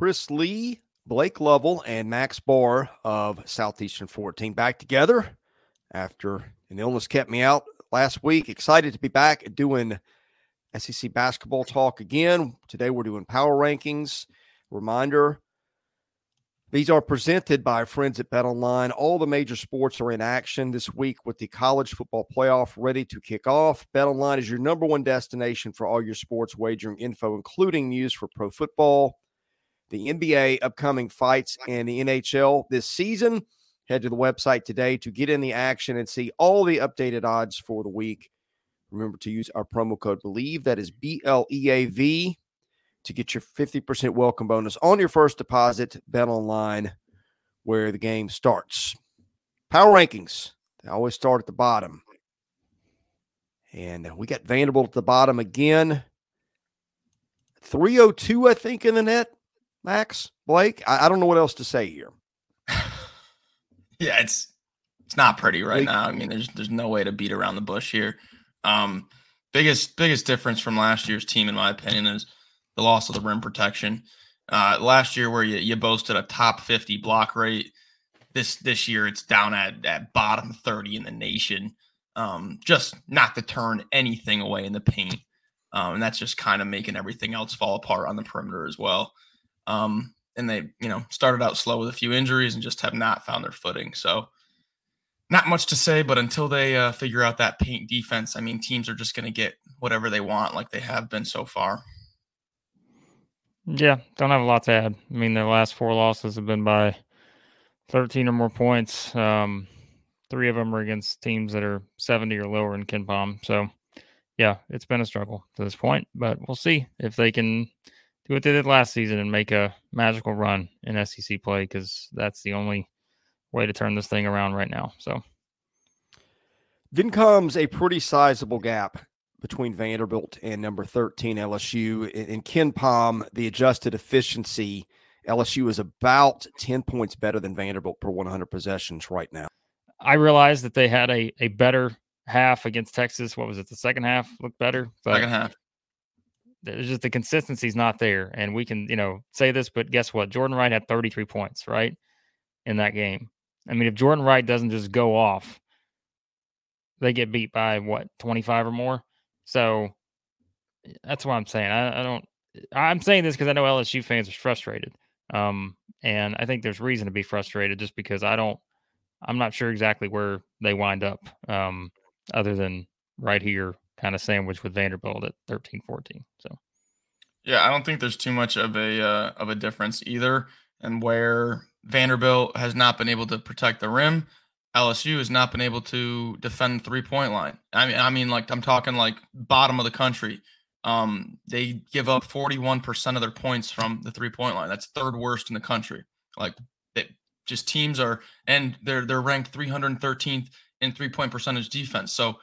Chris Lee, Blake Lovell, and Max Barr of Southeastern 14 back together after an illness kept me out last week. Excited to be back doing SEC basketball talk again. Today we're doing power rankings. Reminder these are presented by friends at Bet Online. All the major sports are in action this week with the college football playoff ready to kick off. Bet Online is your number one destination for all your sports wagering info, including news for pro football, the NBA, upcoming fights, and the NHL this season. Head to the website today to get in the action and see all the updated odds for the week. Remember to use our promo code BELIEVE, that is B L E A V, to get your 50% welcome bonus on your first deposit. Bet online where the game starts. Power rankings, they always start at the bottom. And we got Vanderbilt at the bottom again. 302, I think, in the net. Max, Blake, I, I don't know what else to say here. yeah, it's it's not pretty right Blake, now. I mean, there's there's no way to beat around the bush here. Um, biggest biggest difference from last year's team, in my opinion, is the loss of the rim protection. Uh, last year, where you, you boasted a top 50 block rate, this this year it's down at, at bottom 30 in the nation. Um, just not to turn anything away in the paint. Um, and that's just kind of making everything else fall apart on the perimeter as well. Um, and they, you know, started out slow with a few injuries and just have not found their footing. So, not much to say, but until they uh, figure out that paint defense, I mean, teams are just going to get whatever they want, like they have been so far. Yeah, don't have a lot to add. I mean, their last four losses have been by 13 or more points. Um, three of them are against teams that are 70 or lower in KenPom. So, yeah, it's been a struggle to this point, but we'll see if they can do what they did last season and make a magical run in SEC play because that's the only way to turn this thing around right now. So, then comes a pretty sizable gap between Vanderbilt and number 13 LSU. In KenPom, the adjusted efficiency, LSU is about 10 points better than Vanderbilt per 100 possessions right now. I realized that they had a, a better half against Texas. What was it? The second half looked better. But second half. There's just the consistency's not there. And we can, you know, say this, but guess what? Jordan Wright had 33 points, right? In that game. I mean, if Jordan Wright doesn't just go off, they get beat by what, 25 or more? So that's what I'm saying. I, I don't. I'm saying this because I know LSU fans are frustrated, um, and I think there's reason to be frustrated just because I don't. I'm not sure exactly where they wind up, um, other than right here, kind of sandwiched with Vanderbilt at 13, 14. So. Yeah, I don't think there's too much of a uh, of a difference either, and where Vanderbilt has not been able to protect the rim, LSU has not been able to defend three point line. I mean, I mean, like I'm talking like bottom of the country. Um, they give up 41% of their points from the three point line. That's third worst in the country. Like they just teams are, and they're they're ranked 313th in three point percentage defense. So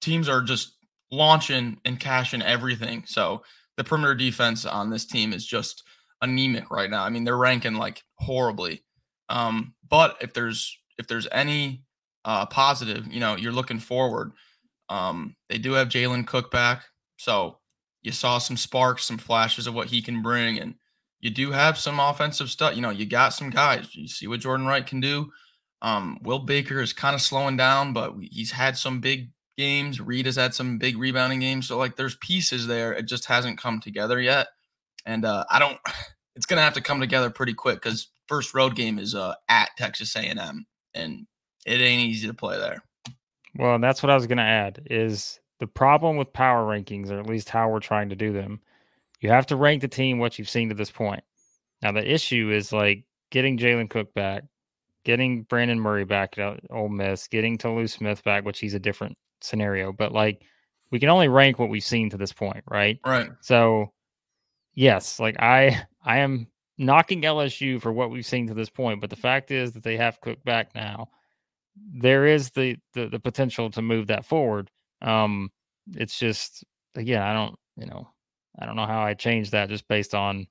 teams are just launching and cashing everything. So the perimeter defense on this team is just anemic right now. I mean, they're ranking like horribly. Um, but if there's if there's any uh, positive, you know, you're looking forward. Um, they do have Jalen Cook back, so you saw some sparks, some flashes of what he can bring, and you do have some offensive stuff. You know, you got some guys. You see what Jordan Wright can do. Um, Will Baker is kind of slowing down, but he's had some big games. Reed has had some big rebounding games. So like, there's pieces there. It just hasn't come together yet, and uh, I don't. It's gonna have to come together pretty quick because first road game is uh, at Texas A&M and it ain't easy to play there. Well, that's what I was to add is the problem with power rankings, or at least how we're trying to do them. You have to rank the team what you've seen to this point. Now, the issue is like getting Jalen Cook back, getting Brandon Murray back at Ole Miss, getting Tolu Smith back, which he's a different scenario. But like, we can only rank what we've seen to this point, right? Right. So, yes, like I, I am knocking LSU for what we've seen to this point, but the fact is that they have Cook back now. There is the the, the potential to move that forward. Um, it's just again, I don't, you know, I don't know how I change that just based on.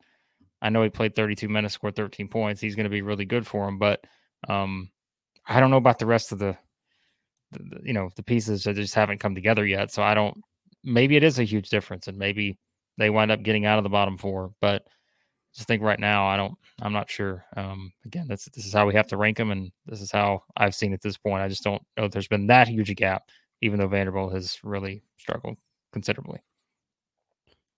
I know he played 32 minutes, scored 13 points. He's going to be really good for him, but um, I don't know about the rest of the, you know, the pieces that just haven't come together yet. So I don't. Maybe it is a huge difference, and maybe they wind up getting out of the bottom four, but just think right now, I don't, I'm not sure. Um, again, that's this is how we have to rank them, and this is how I've seen at this point. I just don't know if there's been that huge a gap, even though Vanderbilt has really struggled considerably.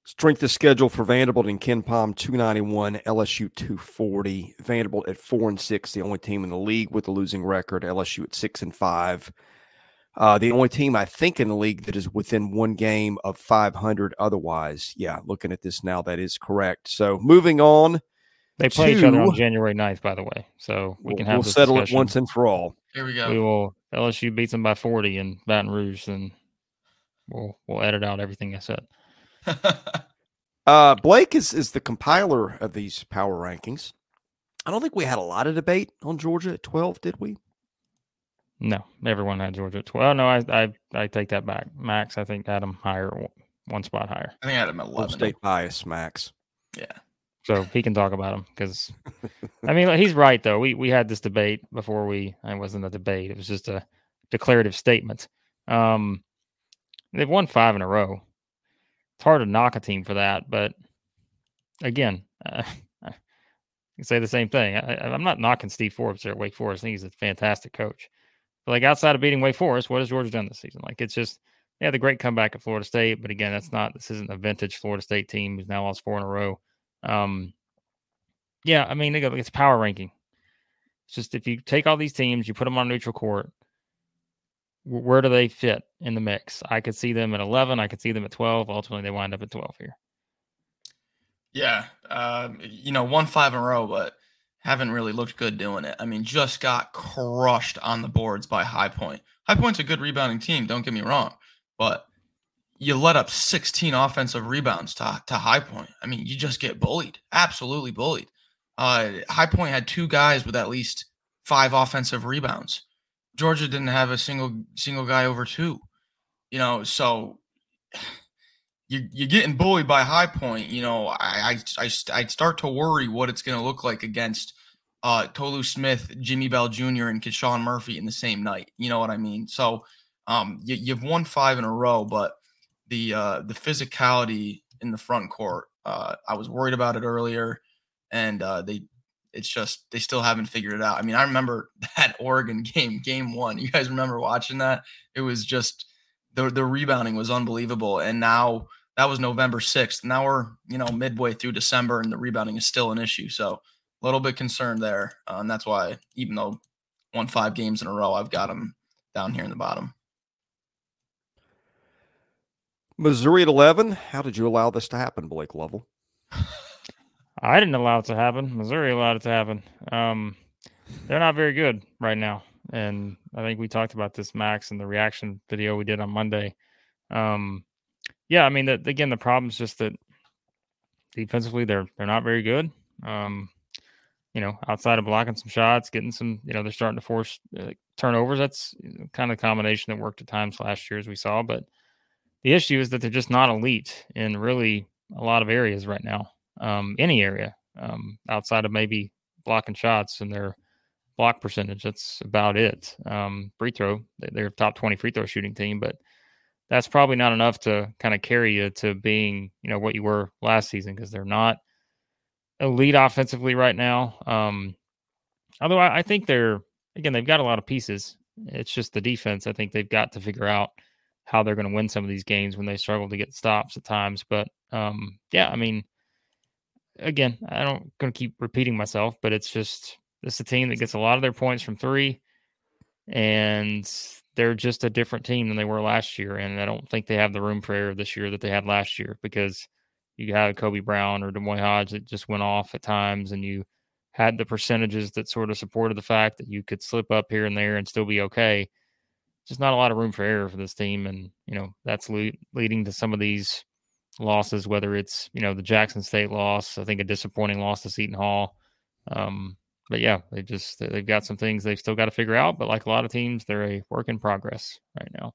Strength of schedule for Vanderbilt and KenPom 291, LSU 240. Vanderbilt at four and six, the only team in the league with a losing record. LSU at six and five. Uh, the only team I think in the league that is within one game of 500 otherwise. Yeah, looking at this now, that is correct. So moving on. They play to, each other on January 9th, by the way. So we can have we'll settle discussion. it once and for all. Here we go. We will LSU beats them by 40 in Baton Rouge, and we'll we'll edit out everything I said. uh, Blake is is the compiler of these power rankings. I don't think we had a lot of debate on Georgia at twelve, did we? No, everyone had Georgia at twelve. No, I I I take that back. Max, I think had them higher, one spot higher. I think I had him eleven. State bias, Max. Yeah. So he can talk about him because, I mean, he's right though. We we had this debate before we. It wasn't a debate. It was just a declarative statement. Um, they've won five in a row it's hard to knock a team for that, but again, uh, I can say the same thing. I, am not knocking Steve Forbes there at Wake Forest. I think he's a fantastic coach. But like outside of beating Wake Forest, what has Georgia done this season? Like it's just yeah, the great comeback at Florida State, but again, that's not this isn't a vintage Florida State team who's now lost four in a row. Um, yeah, I mean, it's power ranking. It's just if you take all these teams, you put them on neutral court, where do they fit in the mix? I could see them at 11. I could see them at 12. Ultimately, they wind up at 12 here. Yeah. Uh, you know, one five in a row, but haven't really looked good doing it. I mean, just got crushed on the boards by High Point. High Point's a good rebounding team, don't get me wrong, but you let up 16 offensive rebounds to, to High Point. I mean, you just get bullied, absolutely bullied. Uh, High Point had two guys with at least five offensive rebounds. Georgia didn't have a single single guy over two. You know, so you you're getting bullied by High Point. You know, I I I start to worry what it's going to look like against uh, Tolu Smith, Jimmy Bell Jr., and Sean Murphy in the same night. You know what I mean? So um, you, you've won five in a row, but the uh, the physicality in the front court, uh, I was worried about it earlier, and uh, they it's just they still haven't figured it out. I mean, I remember that Oregon game, game one. You guys remember watching that? It was just the the rebounding was unbelievable. And now that was November 6th. Now we're, you know, midway through December and the rebounding is still an issue. So a little bit concerned there. Uh, and that's why, even though won five games in a row, I've got them down here in the bottom. Missouri at 11. How did you allow this to happen, Blake Lovell? I didn't allow it to happen. Missouri allowed it to happen. Um, they're not very good right now, and I think we talked about this, Max, in the reaction video we did on Monday. Um, yeah, I mean, the, again, the problem is just that defensively they're they're not very good. Um, you know, outside of blocking some shots, getting some, you know, they're starting to force uh, turnovers. That's kind of combination that worked at times last year, as we saw. But the issue is that they're just not elite in really a lot of areas right now um, any area um, outside of maybe blocking shots and their block percentage. That's about it. Um, free throw, they're top 20 free throw shooting team, but that's probably not enough to kind of carry you to being, you know, what you were last season because they're not elite offensively right now. Um, although I, I think they're, again, they've got a lot of pieces. It's just the defense. I think they've got to figure out how they're going to win some of these games when they struggle to get stops at times. But um, yeah, I mean, again, I don't going to keep repeating myself, but it's just it's a team that gets a lot of their points from three, and they're just a different team than they were last year. And I don't think they have the room for error this year that they had last year because you had Kobe Brown or D'Moi Hodge that just went off at times, and you had the percentages that sort of supported the fact that you could slip up here and there and still be okay. Just not a lot of room for error for this team, and you know that's le- leading to some of these losses, whether it's you know the Jackson State loss, I think a disappointing loss to Seton Hall. Um, but yeah, they just they've got some things they've still got to figure out. But like a lot of teams, they're a work in progress right now.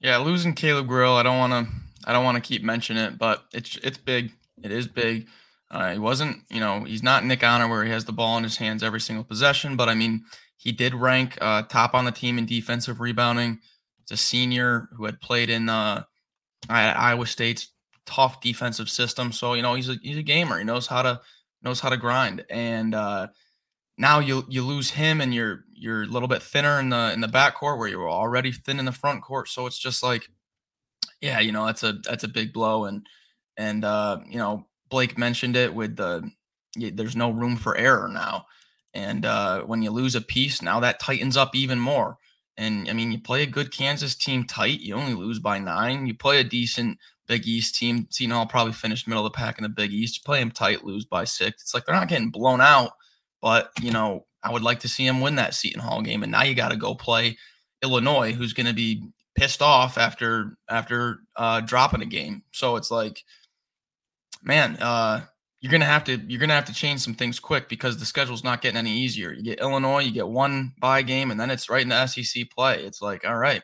Yeah, losing Caleb Grill, I don't want to I don't want to keep mentioning it, but it's it's big. It is big. Uh, he wasn't, you know, he's not Nick Honor where he has the ball in his hands every single possession, but I mean, he did rank uh, top on the team in defensive rebounding. It's a senior who had played in uh, Iowa State's tough defensive system. So you know he's a he's a gamer. He knows how to knows how to grind. And uh, now you you lose him, and you're you're a little bit thinner in the in the back court where you were already thin in the front court. So it's just like, yeah, you know that's a that's a big blow. And and uh, you know Blake mentioned it with the there's no room for error now. And uh, when you lose a piece, now that tightens up even more. And I mean, you play a good Kansas team tight, you only lose by nine. You play a decent Big East team. Seton Hall probably finished middle of the pack in the Big East. You play them tight, lose by six. It's like they're not getting blown out, but you know, I would like to see them win that Seton Hall game. And now you got to go play Illinois, who's going to be pissed off after after uh, dropping a game. So it's like, man, uh, you're gonna have to you're gonna have to change some things quick because the schedule's not getting any easier. You get Illinois, you get one bye game, and then it's right in the SEC play. It's like, all right,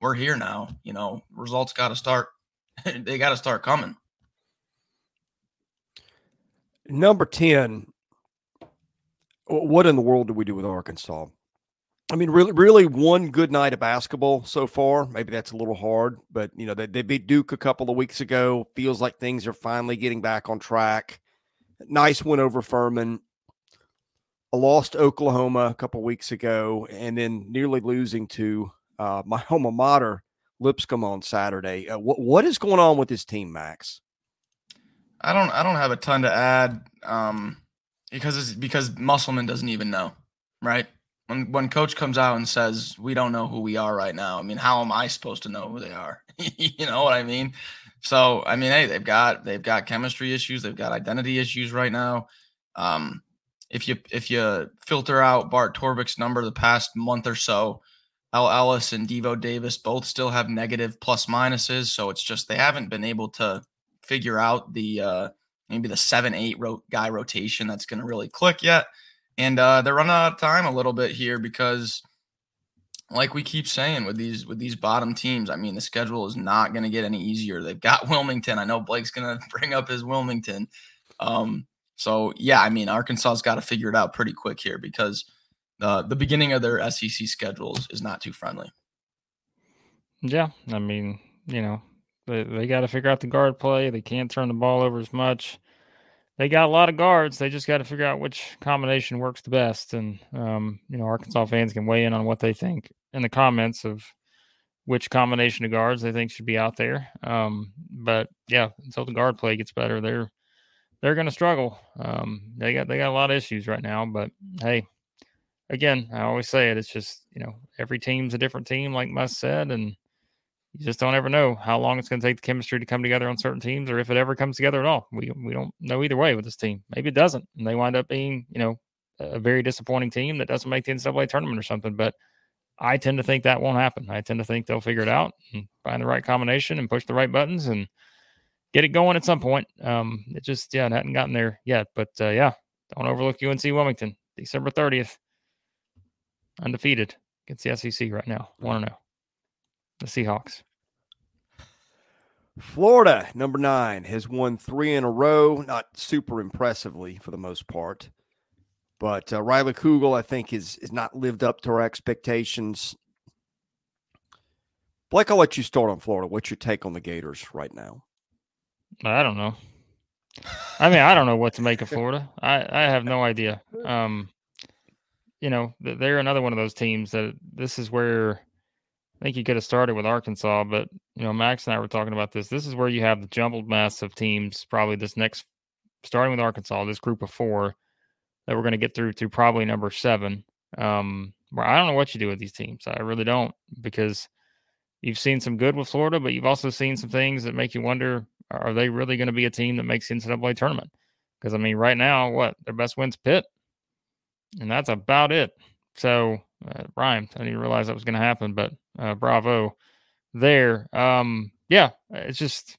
we're here now. You know, results got to start. they got to start coming. Number ten. What in the world do we do with Arkansas? I mean, really, really one good night of basketball so far. Maybe that's a little hard, but you know, they, they beat Duke a couple of weeks ago. Feels like things are finally getting back on track. Nice win over Furman. A lost Oklahoma a couple weeks ago, and then nearly losing to uh, my alma mater, Lipscomb, on Saturday. Uh, what what is going on with this team, Max? I don't I don't have a ton to add um, because because Musselman doesn't even know, right? When when coach comes out and says we don't know who we are right now, I mean, how am I supposed to know who they are? you know what I mean? So I mean, hey, they've got they've got chemistry issues, they've got identity issues right now. Um, if you if you filter out Bart Torvik's number the past month or so, El Ellis and Devo Davis both still have negative plus minuses. So it's just they haven't been able to figure out the uh, maybe the seven eight ro- guy rotation that's going to really click yet, and uh, they're running out of time a little bit here because like we keep saying with these with these bottom teams, I mean the schedule is not going to get any easier. They've got Wilmington. I know Blake's going to bring up his Wilmington. Um, so yeah, I mean Arkansas's got to figure it out pretty quick here because the the beginning of their SEC schedules is not too friendly. Yeah, I mean you know they they got to figure out the guard play. They can't turn the ball over as much. They got a lot of guards. They just got to figure out which combination works the best. And um, you know, Arkansas fans can weigh in on what they think in the comments of which combination of guards they think should be out there. Um, but yeah, until the guard play gets better, they're they're going to struggle. Um, they got they got a lot of issues right now. But hey, again, I always say it. It's just you know every team's a different team, like Muss said, and you just don't ever know how long it's going to take the chemistry to come together on certain teams, or if it ever comes together at all. We we don't know either way with this team. Maybe it doesn't, and they wind up being you know a very disappointing team that doesn't make the NCAA tournament or something. But I tend to think that won't happen. I tend to think they'll figure it out and find the right combination and push the right buttons and get it going at some point. Um, it just yeah, it hadn't gotten there yet, but uh, yeah, don't overlook UNC Wilmington, December thirtieth, undefeated against the SEC right now. Want to know the Seahawks. Florida, number nine, has won three in a row, not super impressively for the most part. But uh, Riley Kugel, I think, is is not lived up to our expectations. Blake, I'll let you start on Florida. What's your take on the Gators right now? I don't know. I mean, I don't know what to make of Florida. I, I have no idea. Um, you know, they're another one of those teams that this is where I think you could have started with Arkansas, but you know, Max and I were talking about this. This is where you have the jumbled mess of teams. Probably this next, starting with Arkansas, this group of four that we're going to get through to probably number seven. Um, where I don't know what you do with these teams. I really don't because you've seen some good with Florida, but you've also seen some things that make you wonder: Are they really going to be a team that makes the NCAA tournament? Because I mean, right now, what their best wins Pitt, and that's about it. So uh, rhymed. I didn't realize that was going to happen, but uh, bravo there. Um, yeah, it's just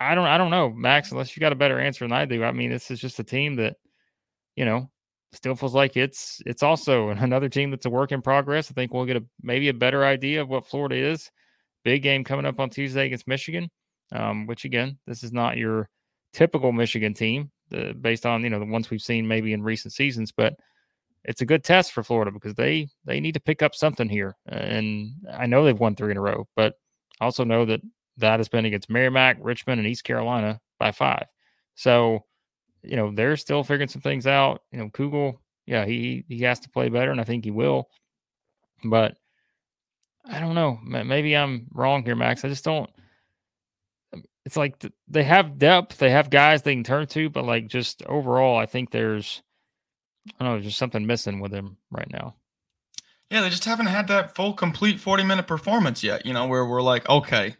I don't I don't know, Max. Unless you got a better answer than I do. I mean, this is just a team that you know still feels like it's it's also another team that's a work in progress. I think we'll get a maybe a better idea of what Florida is. Big game coming up on Tuesday against Michigan, um, which again, this is not your typical Michigan team, uh, based on you know the ones we've seen maybe in recent seasons, but it's a good test for Florida because they they need to pick up something here. And I know they've won three in a row, but I also know that that has been against Merrimack, Richmond, and East Carolina by five. So, you know, they're still figuring some things out. You know, Kugel, yeah, he he has to play better, and I think he will. But I don't know. Maybe I'm wrong here, Max. I just don't. It's like they have depth, they have guys they can turn to, but like just overall, I think there's, I don't know, There's something missing with him right now. Yeah, they just haven't had that full, complete 40 minute performance yet. You know, where we're like, okay,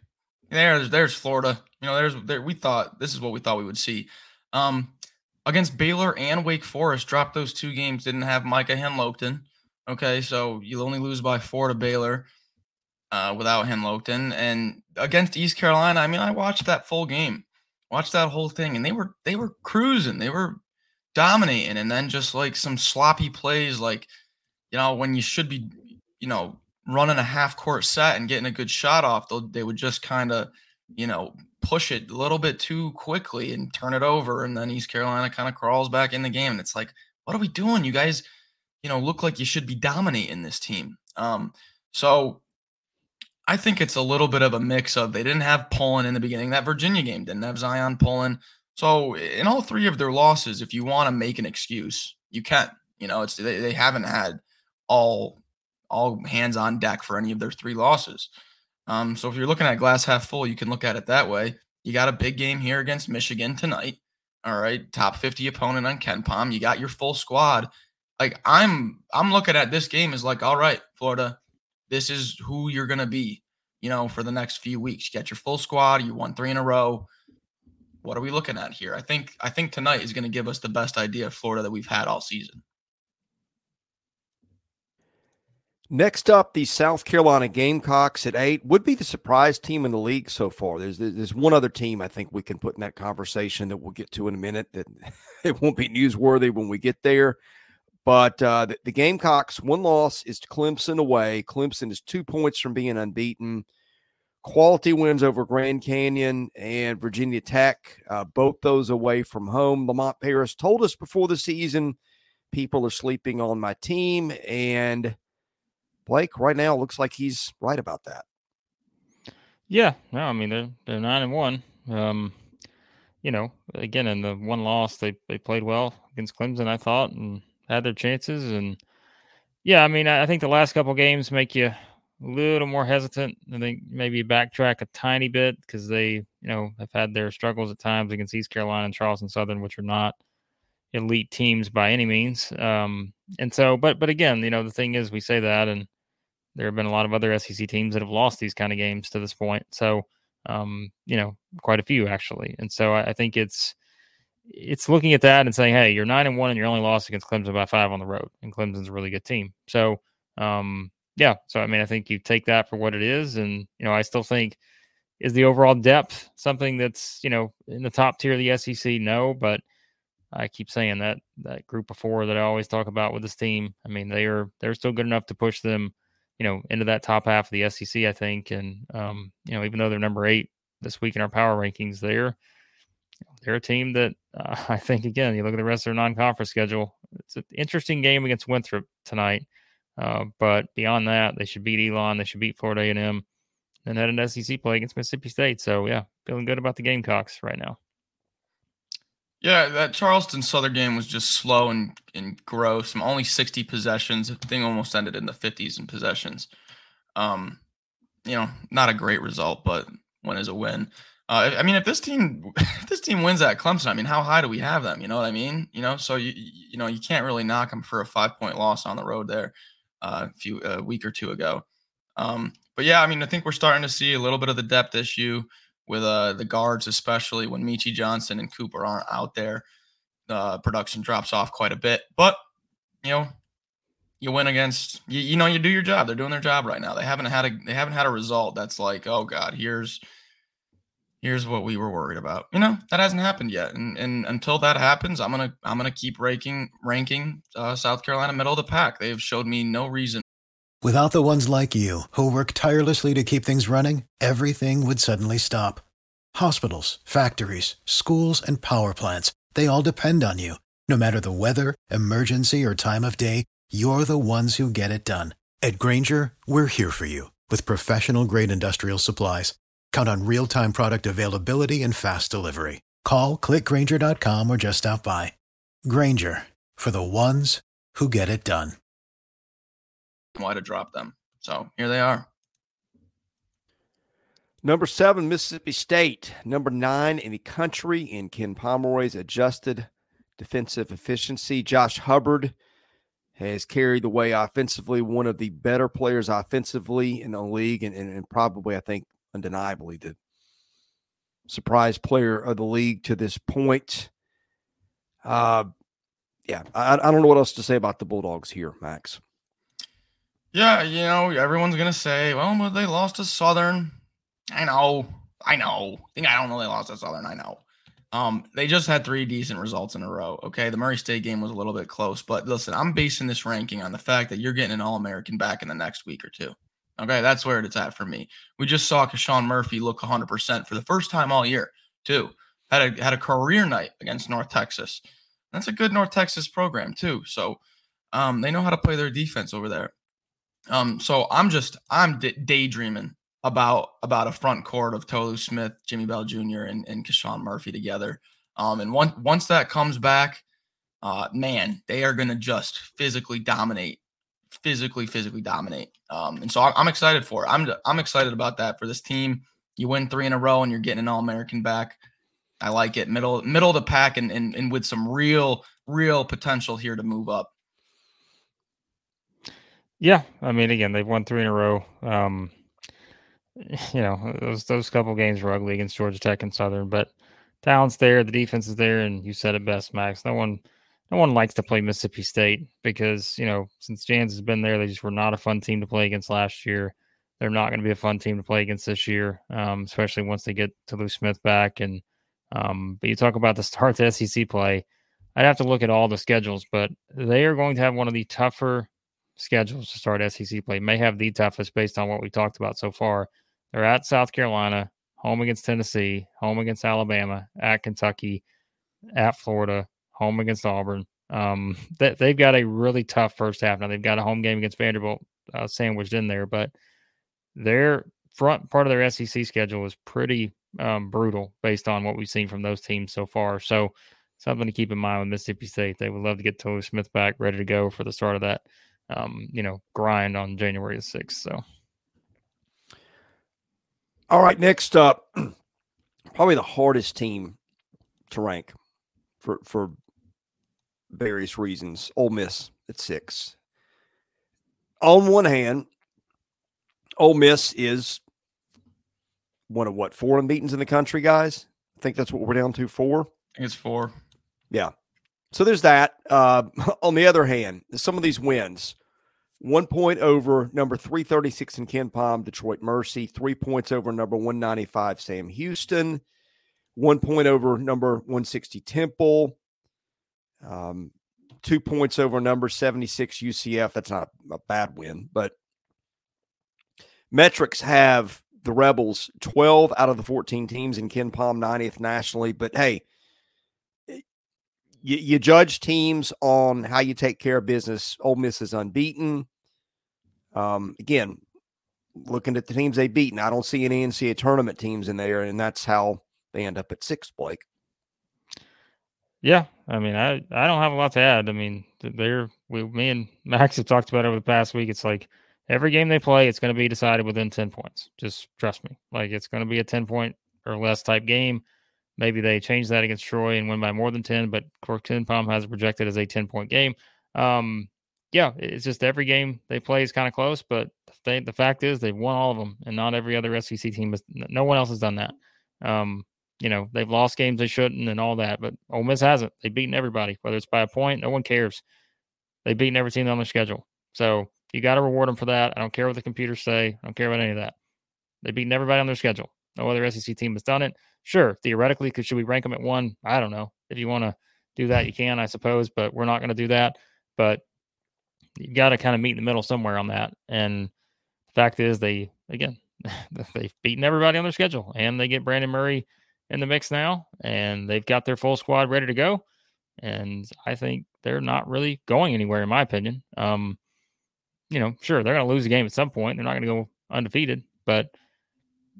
there's there's Florida. You know, there's there. We thought this is what we thought we would see. Um, against Baylor and Wake Forest, dropped those two games. Didn't have Micah Handlogten. Okay, so you'll only lose by four to Baylor uh, without Henlogten. And against East Carolina, I mean, I watched that full game, watched that whole thing, and they were they were cruising, they were dominating, and then just like some sloppy plays, like you know when you should be, you know, running a half court set and getting a good shot off, they would just kind of, you know, push it a little bit too quickly and turn it over, and then East Carolina kind of crawls back in the game, and it's like, what are we doing? You guys, you know, look like you should be dominating this team. Um, so I think it's a little bit of a mix of they didn't have Pullin in the beginning. That Virginia game didn't have Zyon Pullin. So in all three of their losses, if you want to make an excuse, you can. You know, it's they, they haven't had all all hands on deck for any of their three losses. Um, so if you're looking at glass half full, you can look at it that way. You got a big game here against Michigan tonight. All right, top 50 opponent on KenPom. You got your full squad. Like I'm I'm looking at this game as like, all right, Florida, this is who you're to be, you know, for the next few weeks. You got your full squad. You won three in a row. What are we looking at here? I think I think tonight is going to give us the best idea of Florida that we've had all season. Next up, the South Carolina Gamecocks at eight would be the surprise team in the league so far. There's there's one other team I think we can put in that conversation that we'll get to in a minute. That it won't be newsworthy when we get there. But uh, the, the, Gamecocks, one loss is to Clemson away. Clemson is two points from being unbeaten. Quality wins over Grand Canyon and Virginia Tech, uh, both those away from home. Lamont Paris told us before the season people are sleeping on my team. And Blake, right now, looks like he's right about that. Yeah, no, I mean they're they're nine and one. Um, you know, again, in the one loss, they they played well against Clemson, I thought, and had their chances. And yeah, I mean, I think the last couple games make you a little more hesitant. I think maybe backtrack a tiny bit because they, you know, have had their struggles at times against East Carolina and Charleston Southern, which are not elite teams by any means. Um, and so, but but again, you know, the thing is, we say that, and there have been a lot of other SEC teams that have lost these kind of games to this point. So, um, you know, quite a few actually. And so I, I think it's it's looking at that and saying, hey, you're nine and one and you're only lost against Clemson by five on the road, and Clemson's a really good team. So, um, yeah. So I mean, I think you take that for what it is, and you know, I still think is the overall depth something that's you know in the top tier of the SEC. No, but I keep saying that that group of four that I always talk about with this team. I mean, they are they're still good enough to push them, you know, into that top half of the SEC. I think, and um, you know, even though they're number eight this week in our power rankings, they're they're a team that uh, I think again, you look at the rest of their non-conference schedule. It's an interesting game against Winthrop tonight, uh, but beyond that, they should beat Elon, they should beat Florida A&M, and had an SEC play against Mississippi State. So yeah, feeling good about the Gamecocks right now. Yeah, that Charleston Southern game was just slow and, and gross. Only 60 possessions. The thing almost ended in the 50s in possessions. Um, you know, not a great result, but win is a win. Uh, I mean, if this team if this team wins at Clemson, I mean, how high do we have them? You know what I mean? You know, so you you know you can't really knock them for a five point loss on the road there uh, a few a week or two ago. Um, but yeah, I mean, I think we're starting to see a little bit of the depth issue with uh, the guards, especially when Meechie Johnson and Cooper aren't out there. The production drops off quite a bit, but you know, you win against you, you know you do your job. They're doing their job right now. They haven't had a they haven't had a result that's like, oh god, here's here's what we were worried about. You know, that hasn't happened yet. And and until that happens, I'm gonna I'm gonna keep ranking ranking uh, South Carolina middle of the pack. They have showed me no reason. Without the ones like you who work tirelessly to keep things running, everything would suddenly stop. Hospitals, factories, schools, and power plants, they all depend on you. No matter the weather, emergency, or time of day, you're the ones who get it done. At Grainger, we're here for you with professional grade industrial supplies. Count on real time product availability and fast delivery. Call clickgrainger.com or just stop by. Grainger for the ones who get it done. Why to drop them? So here they are. Number seven, Mississippi State. Number nine in the country in Ken Pomeroy's adjusted defensive efficiency. Josh Hubbard has carried the way offensively, one of the better players offensively in the league, and, and, and probably, I think, undeniably the surprise player of the league to this point. Uh, yeah, I, I don't know what else to say about the Bulldogs here, Max. Yeah, you know, everyone's gonna say, well, they lost to Southern. I know, I know. I think I don't know they lost to Southern. I know. Um, they just had three decent results in a row. Okay, the Murray State game was a little bit close, but listen, I'm basing this ranking on the fact that you're getting an All American back in the next week or two. Okay, that's where it's at for me. We just saw KeShawn Murphy look 100% for the first time all year, too. Had a had a career night against North Texas. That's a good North Texas program too. So um, they know how to play their defense over there. Um, so I'm just I'm d- daydreaming about about a front court of Tolu Smith, Jimmy Bell Jr. and and KeShawn Murphy together. Um, and once once that comes back, uh, man, they are gonna just physically dominate, physically physically dominate. Um, and so I'm, I'm excited for it. I'm I'm excited about that for this team. You win three in a row and you're getting an All American back. I like it. Middle middle of the pack and, and and with some real real potential here to move up. Yeah, I mean, again, they've won three in a row. Um, you know, those those couple games were ugly against Georgia Tech and Southern, but talent's there, the defense is there, and you said it best, Max. No one, no one likes to play Mississippi State because you know since Jans has been there, they just were not a fun team to play against last year. They're not going to be a fun team to play against this year, um, especially once they get Tolu Smith back. And um, but you talk about the start to SEC play. I'd have to look at all the schedules, but they are going to have one of the tougher schedules to start SEC play. May have the toughest based on what we talked about so far. They're at South Carolina, home against Tennessee, home against Alabama, at Kentucky, at Florida, home against Auburn. Um, they, they've got a really tough first half. Now they've got a home game against Vanderbilt uh, sandwiched in there, but their front part of their SEC schedule is pretty um, brutal based on what we've seen from those teams so far. So something to keep in mind with Mississippi State. They would love to get Tolu Smith back, ready to go for the start of that, um, you know, grind on January the sixth. So. All right, next up, probably the hardest team to rank for for various reasons. Ole Miss at six. On one hand, Ole Miss is one of what four unbeaten's in the country, guys. I think that's what we're down to four. It's four. Yeah. So there's that. Uh, on the other hand, some of these wins one point over number 336 in KenPom, Detroit Mercy. Three points over number 195, Sam Houston. One point over number 160, Temple. Um, two points over number 76, UCF. That's not a bad win, but metrics have the Rebels 12 out of the 14 teams in KenPom 90th nationally. But hey, you, you, judge teams on how you take care of business. Ole Miss is unbeaten. Um, again, looking at the teams they've beaten, I don't see any NCAA tournament teams in there, and that's how they end up at six, Blake. Yeah, I mean, I I don't have a lot to add. I mean, they're we, me and Max have talked about it over the past week. It's like every game they play, it's going to be decided within ten points. Just trust me. Like it's going to be a ten point or less type game. Maybe they change that against Troy and win by more than ten, but KenPom has projected as a ten point game. Um, yeah, it's just every game they play is kind of close, but they, the fact is they've won all of them, and not every other SEC team has. No one else has done that. Um, you know, they've lost games they shouldn't and all that, but Ole Miss hasn't. They've beaten everybody, whether it's by a point. No one cares. They've beaten every team on their schedule, so you got to reward them for that. I don't care what the computers say. I don't care about any of that. They've beaten everybody on their schedule. No other SEC team has done it. Sure, theoretically, could should we rank them at one? I don't know. If you want to do that, you can, I suppose, but we're not going to do that. But you got to kind of meet in the middle somewhere on that. And the fact is, they again they've beaten everybody on their schedule, and they get Brandon Murray in the mix now, and they've got their full squad ready to go. And I think they're not really going anywhere, in my opinion. Um, you know, sure they're going to lose a game at some point. They're not going to go undefeated, but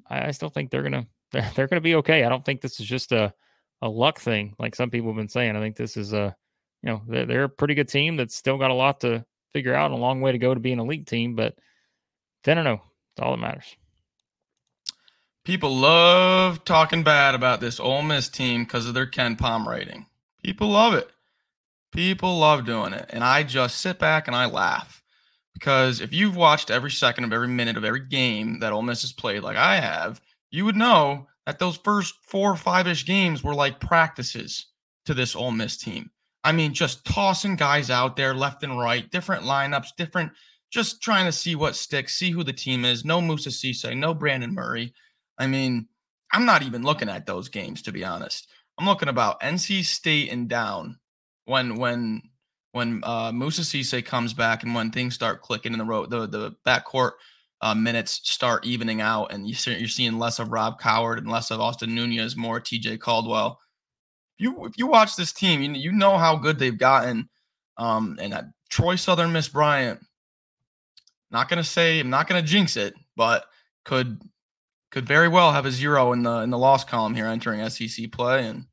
I, I still think they're gonna they're, they're gonna be okay. I don't think this is just a a luck thing like some people have been saying. I think this is a you know they're, they're a pretty good team that's still got a lot to figure out and a long way to go to be an elite team. But then I know it's all that matters. People love talking bad about this Ole Miss team because of their KenPom rating. People love it. People love doing it. And I just sit back and I laugh because if you've watched every second of every minute of every game that Ole Miss has played, like I have, you would know that those first four or five ish games were like practices to this Ole Miss team. I mean, just tossing guys out there left and right, different lineups, different, just trying to see what sticks, see who the team is. No Moussa Cisse, no Brandon Murray. I mean, I'm not even looking at those games to be honest. I'm looking about NC State and down when when when uh, Moussa Cisse comes back and when things start clicking in the road, the the backcourt uh, minutes start evening out, and you see, you're seeing less of Rob Coward and less of Austin Nunez, more TJ Caldwell. You if you watch this team, you you know how good they've gotten. Um, and uh, Troy Southern Miss Bryant. Not gonna say I'm not gonna jinx it, but could could very well have a zero in the in the loss column here entering SEC play. And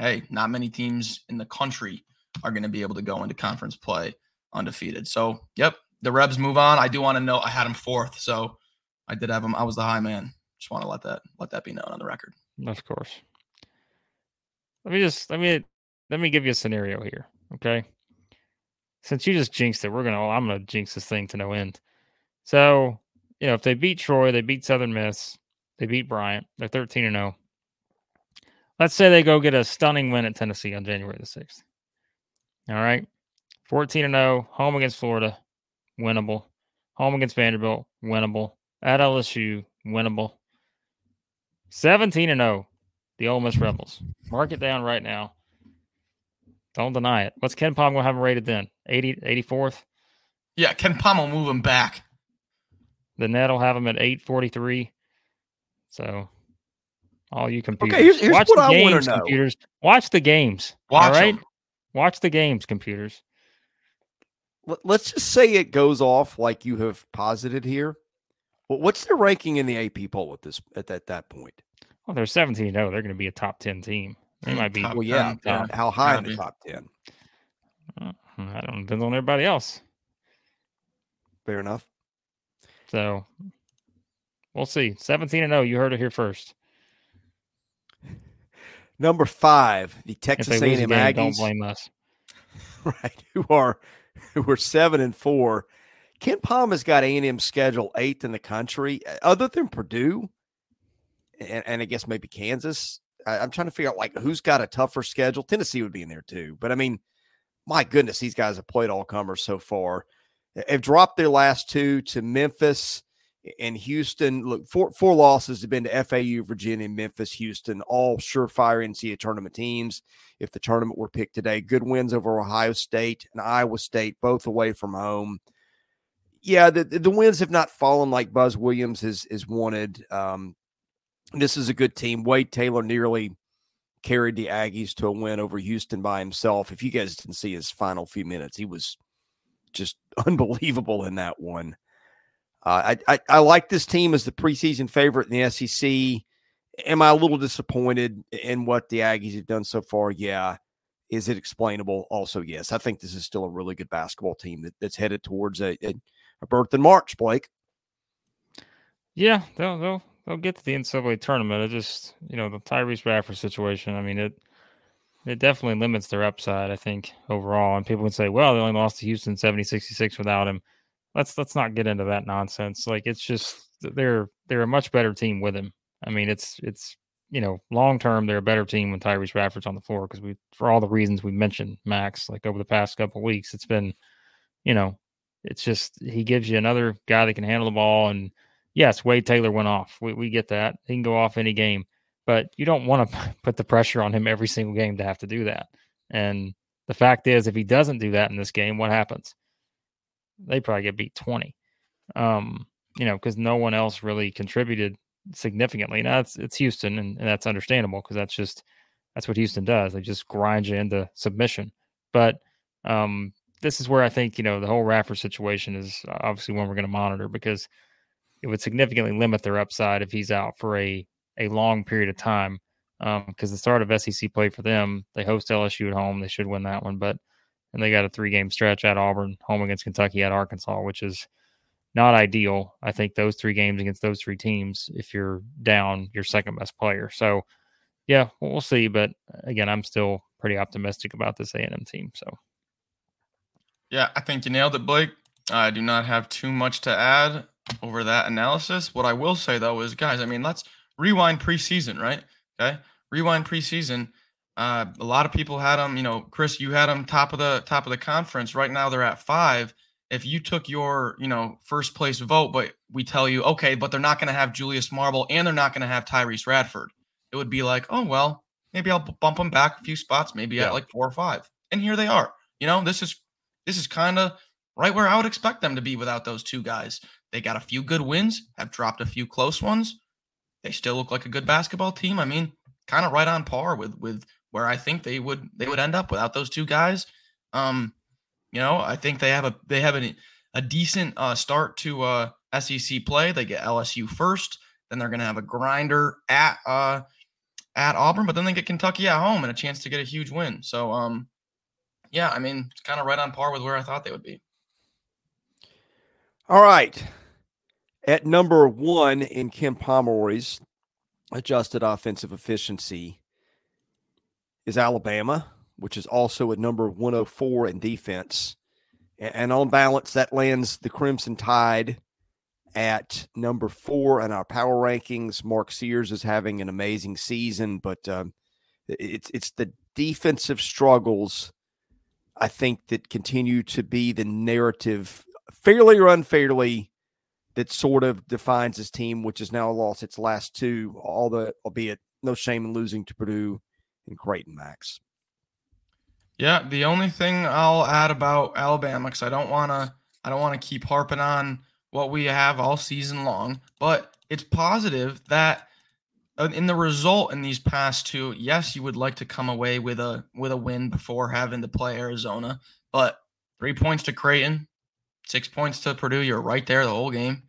hey, not many teams in the country are going to be able to go into conference play undefeated. So, yep, the Rebs move on. I do want to know I had them fourth, so I did have them. I was the high man. Just want to let that let that be known on the record. Of course. Let me just let me let me give you a scenario here, okay? Since you just jinxed it, we're gonna. I'm gonna jinx this thing to no end. So, you know, if they beat Troy, they beat Southern Miss, they beat Bryant. They're 13 and 0. Let's say they go get a stunning win at Tennessee on January the 6th. All right. 14 and 0, home against Florida, winnable. Home against Vanderbilt, winnable. At LSU, winnable. 17 and 0, the Ole Miss Rebels. Mark it down right now. Don't deny it. What's KenPom going to have them rated then? 80, 84th? Yeah, KenPom will move him back. The net will have him at 843. So, all you computers, Okay, here's- here's watch what the I wanna games, know. computers. Watch the games. Watch all right, 'em. watch the games, computers. Let- Let's just say it goes off like you have posited here. Well, what's their ranking in the AP poll at this at that, that point? Well, they're 17 0. They're going to be a top 10 team. They might be. top Well, yeah, 10, yeah. how high in the top ten? uh, I don't depends on everybody else. Fair enough. So we'll see. 17 and 0. You heard it here first. Number five, the Texas A&M game, don't blame us. right? Who are who are seven and four. KenPom has got A&M schedule eighth in the country, uh, other than Purdue, and, and I guess maybe Kansas. I, I'm trying to figure out like who's got a tougher schedule. Tennessee would be in there too, but I mean, my goodness, these guys have played all comers so far. They've dropped their last two to Memphis and Houston. Look, four four losses have been to FAU, Virginia, Memphis, Houston, all surefire NCAA tournament teams. If the tournament were picked today, good wins over Ohio State and Iowa State, both away from home. Yeah, the, the wins have not fallen like Buzz Williams has is wanted. Um, this is a good team. Wade Taylor nearly carried the Aggies to a win over Houston by himself. If you guys didn't see his final few minutes, he was just unbelievable in that one. Uh, I, I I like this team as the preseason favorite in the SEC. Am I a little disappointed in what the Aggies have done so far? Yeah. Is it explainable? Also, yes. I think this is still a really good basketball team that, that's headed towards a, a, a berth in March, Blake. Yeah, they'll they'll they'll get to the NCAA tournament. It just you know the Tyrece Radford situation. I mean it it definitely limits their upside. I think overall, and people would say, well, they only lost to Houston 70-66 without him. Let's let's not get into that nonsense. Like it's just they're they're a much better team with him. I mean it's it's you know long term they're a better team when Tyrece Radford's on the floor because we for all the reasons we mentioned Max like over the past couple weeks it's been you know it's just he gives you another guy that can handle the ball and yes, Wade Taylor went off. We, we get that. He can go off any game, but you don't want to put the pressure on him every single game to have to do that. And the fact is, if he doesn't do that in this game, what happens? They probably get beat 20. Um, you know, because no one else really contributed significantly. Now it's, it's Houston, and, and that's understandable because that's just that's what Houston does. They just grind you into submission. But um, this is where I think you know the whole Radford situation is obviously one we're going to monitor because it would significantly limit their upside if he's out for a a long period of time. Because um, the start of SEC play for them, they host LSU at home. They should win that one, but and they got a three game stretch at Auburn, home against Kentucky, at Arkansas, which is not ideal. I think those three games against those three teams, if you're down your second best player. So, yeah, we'll see. But uh, again, I'm still pretty optimistic about this A&M team. So, yeah, I think you nailed it, Blake. I do not have too much to add over that analysis. What I will say though is, guys, I mean, let's rewind preseason, right? Okay, rewind preseason. Uh, a lot of people had them. You know, Chris, you had them top of the top of the conference. Right now, they're at five. If you took your, you know, first place vote, but we tell you, okay, but they're not going to have Julius Marble and they're not going to have Tyrece Radford, it would be like, oh well, maybe I'll bump them back a few spots, maybe yeah. at like four or five. And here they are. You know, this is this is kind of right where I would expect them to be without those two guys. They got a few good wins, have dropped a few close ones. They still look like a good basketball team. I mean, kind of right on par with with where I think they would they would end up without those two guys. Um, you know, I think they have a they have a, a decent uh, start to uh, SEC play. They get LSU first, then they're going to have a grinder at uh, at Auburn, but then they get Kentucky at home and a chance to get a huge win. So, um, yeah, I mean, it's kind of right on par with where I thought they would be. All right. At number one in Ken Pomeroy's adjusted offensive efficiency is Alabama, which is also at number 104 in defense. And on balance, that lands the Crimson Tide at number four in our power rankings. Mark Sears is having an amazing season, but um, it's it's the defensive struggles I think that continue to be the narrative, fairly or unfairly, that sort of defines this team, which has now lost its last two, all the albeit no shame in losing to Purdue and Creighton Max. Yeah, the only thing I'll add about Alabama, because I don't wanna I don't want to keep harping on what we have all season long, but it's positive that uh, in the result in these past two, yes, you would like to come away with a with a win before having to play Arizona, but three points to Creighton, six points to Purdue. You're right there the whole game.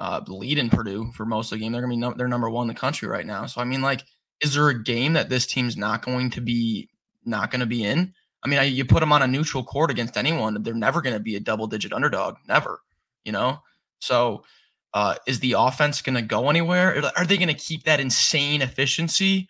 Uh, leading Purdue for most of the game. They're gonna be no, they're number one in the country right now. So I mean, like, is there a game that this team's not going to be not going to be in? I mean, I, you put them on a neutral court against anyone, they're never going to be a double digit underdog. Never, you know. So, uh, is the offense going to go anywhere? Are they going to keep that insane efficiency?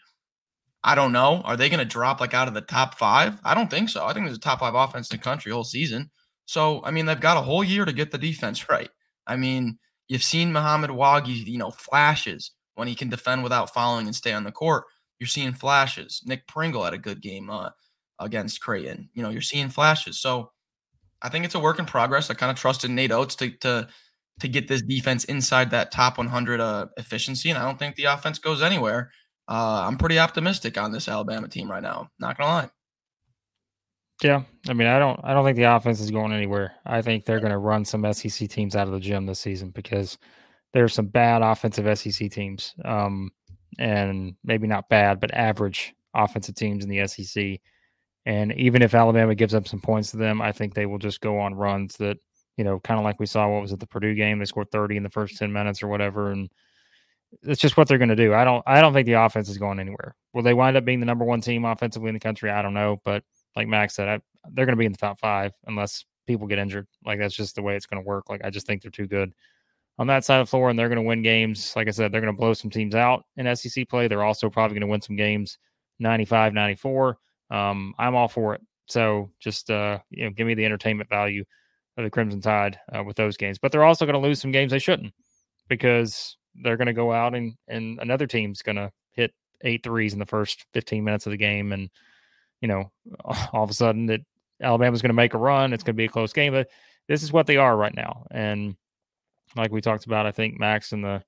I don't know. Are they going to drop like out of the top five? I don't think so. I think there's a top five offense in the country whole season. So, I mean, they've got a whole year to get the defense right. I mean, you've seen Mohamed Wague, you know, flashes when he can defend without following and stay on the court. You're seeing flashes. Nick Pringle had a good game uh, against Creighton. You know, you're seeing flashes. So I think it's a work in progress. I kind of trusted Nate Oats to to to get this defense inside that top 100 uh, efficiency, and I don't think the offense goes anywhere. Uh, I'm pretty optimistic on this Alabama team right now. Not gonna lie. Yeah, I mean, I don't, I don't think the offense is going anywhere. I think they're going to run some SEC teams out of the gym this season because there are some bad offensive SEC teams, um, and maybe not bad, but average offensive teams in the SEC. And even if Alabama gives up some points to them, I think they will just go on runs that, you know, kind of like we saw what was at the Purdue game. They scored 30 in the first 10 minutes or whatever. And it's just what they're going to do. I don't I don't think the offense is going anywhere. Will they wind up being the number one team offensively in the country? I don't know. But like Max said, I, they're going to be in the top five unless people get injured. Like that's just the way it's going to work. Like I just think they're too good on that side of the floor and they're going to win games. Like I said, they're going to blow some teams out in SEC play. They're also probably going to win some games 95, 94. Um, I'm all for it. So just, uh, you know, give me the entertainment value of the Crimson Tide uh, with those games. But they're also going to lose some games they shouldn't because they're going to go out and, and another team's going to hit eight threes in the first 15 minutes of the game. And, you know, all of a sudden that Alabama's going to make a run. It's going to be a close game. But this is what they are right now. And, like we talked about, I think Max and the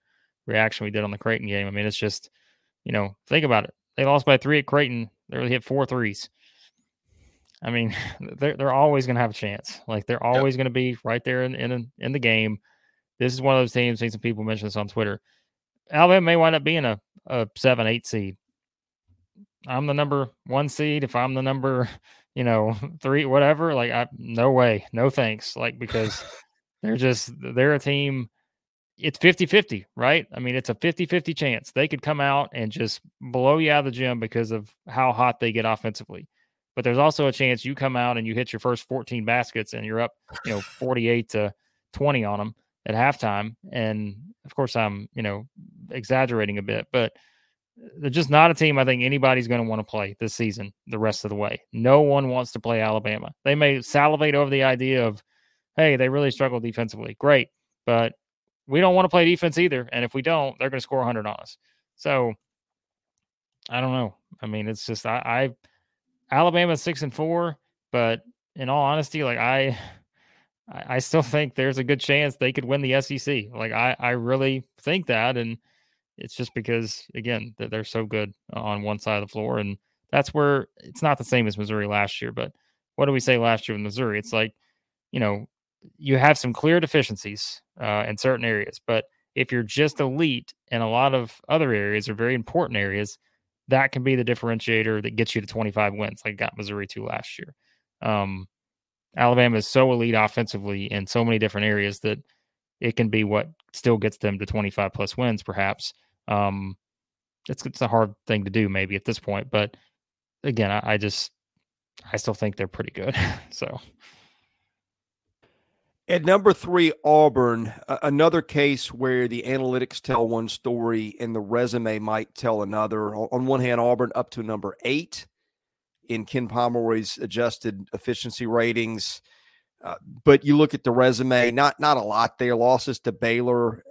reaction we did on the Creighton game. I mean, it's just, you know, think about it. They lost by three at Creighton. They really hit four threes. I mean, they're they're always going to have a chance. Like they're always yep. going to be right there in, in in the game. This is one of those teams. I think some people mentioned this on Twitter. Alabama may wind up being a, a seven, eight seed. I'm the number one seed. If I'm the number, you know, three, whatever, like I no way, no thanks. Like because They're just they're a team it's 50-50, right? I mean, it's a 50-50 chance. They could come out and just blow you out of the gym because of how hot they get offensively. But there's also a chance you come out and you hit your first 14 baskets and you're up, you know, 48 to 20 on them at halftime. And of course, I'm, you know, exaggerating a bit, but uh, they're just not a team I think anybody's going to want to play this season the rest of the way. No one wants to play Alabama. They may salivate over the idea of, hey, they really struggle defensively. Great. But we don't want to play defense either. And if we don't, they're going to score 100 on us. So I don't know. I mean, it's just, I, I Alabama's six and four, but in all honesty, like I, I still think there's a good chance they could win the SEC. Like I, I really think that. And, it's just because again that they're so good on one side of the floor, and that's where it's not the same as Missouri last year. But what do we say last year in Missouri? It's like you know you have some clear deficiencies uh, in certain areas, but if you're just elite in a lot of other areas or very important areas, that can be the differentiator that gets you to 25 wins, like got Missouri to last year. Um, Alabama is so elite offensively in so many different areas that it can be what still gets them to 25 plus wins, perhaps. Um, it's it's a hard thing to do maybe at this point, but again, I, I just I still think they're pretty good. so. At number three, Auburn, another case where the analytics tell one story and the resume might tell another. On one hand, Auburn up to number eight in Ken Pomeroy's adjusted efficiency ratings. Uh, but you look at the resume, not not a lot there. Losses to Baylor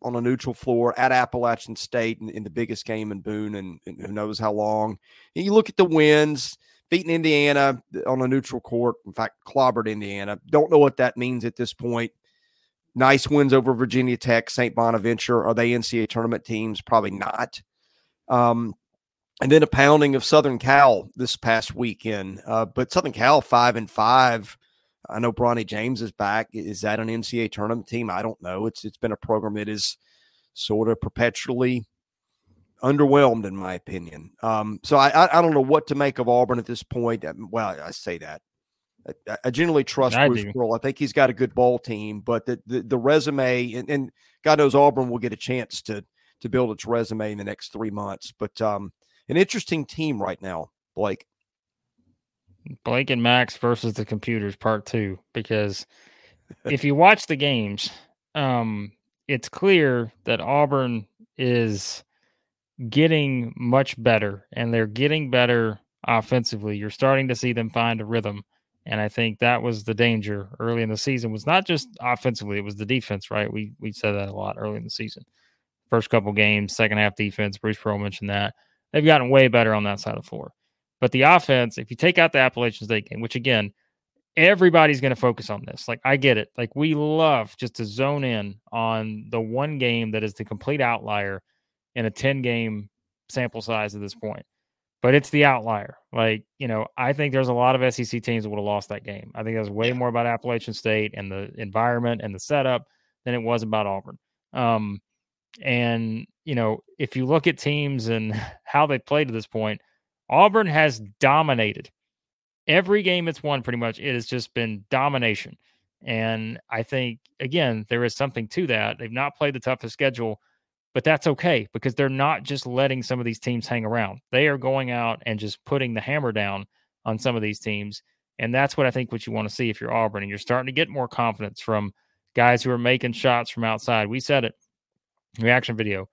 on a neutral floor at Appalachian State in, in the biggest game in Boone and, and, who knows how long. And you look at the wins, beating Indiana on a neutral court. In fact, clobbered Indiana. Don't know what that means at this point. Nice wins over Virginia Tech, St. Bonaventure. Are they NCAA tournament teams? Probably not. Um, and then a pounding of Southern Cal this past weekend. Uh, but Southern Cal five and five I know Bronny James is back. Is that an NCAA tournament team? I don't know. It's it's been a program that is sort of perpetually underwhelmed, in my opinion. Um, so I, I don't know what to make of Auburn at this point. Um, well, I say that. I, I generally trust I Bruce Pearl. I think he's got a good ball team, but the the, the resume and, and, God knows Auburn will get a chance to to build its resume in the next three months. But um, an interesting team right now, Blake. Blake and Max versus the computers part two because if you watch the games, um, it's clear that Auburn is getting much better and they're getting better offensively. You're starting to see them find a rhythm. And I think that was the danger early in the season was not just offensively, it was the defense, right? We we said that a lot early in the season. First couple games, second half defense, Bruce Pearl mentioned that. They've gotten way better on that side of the floor. But the offense, if you take out the Appalachian State game, which again, everybody's going to focus on this. Like I get it. Like we love just to zone in on the one game that is the complete outlier in a 10 game sample size at this point. But it's the outlier. Like, you know, I think there's a lot of SEC teams that would have lost that game. I think it was way more about Appalachian State and the environment and the setup than it was about Auburn. Um, and, you know, if you look at teams and how they played to this point, Auburn has dominated every game it's won pretty much. It has just been domination. And I think, again, there is something to that. They've not played the toughest schedule, but that's okay because they're not just letting some of these teams hang around. They are going out and just putting the hammer down on some of these teams. And that's what I think what you want to see if you're Auburn and you're starting to get more confidence from guys who are making shots from outside. We said it reaction video.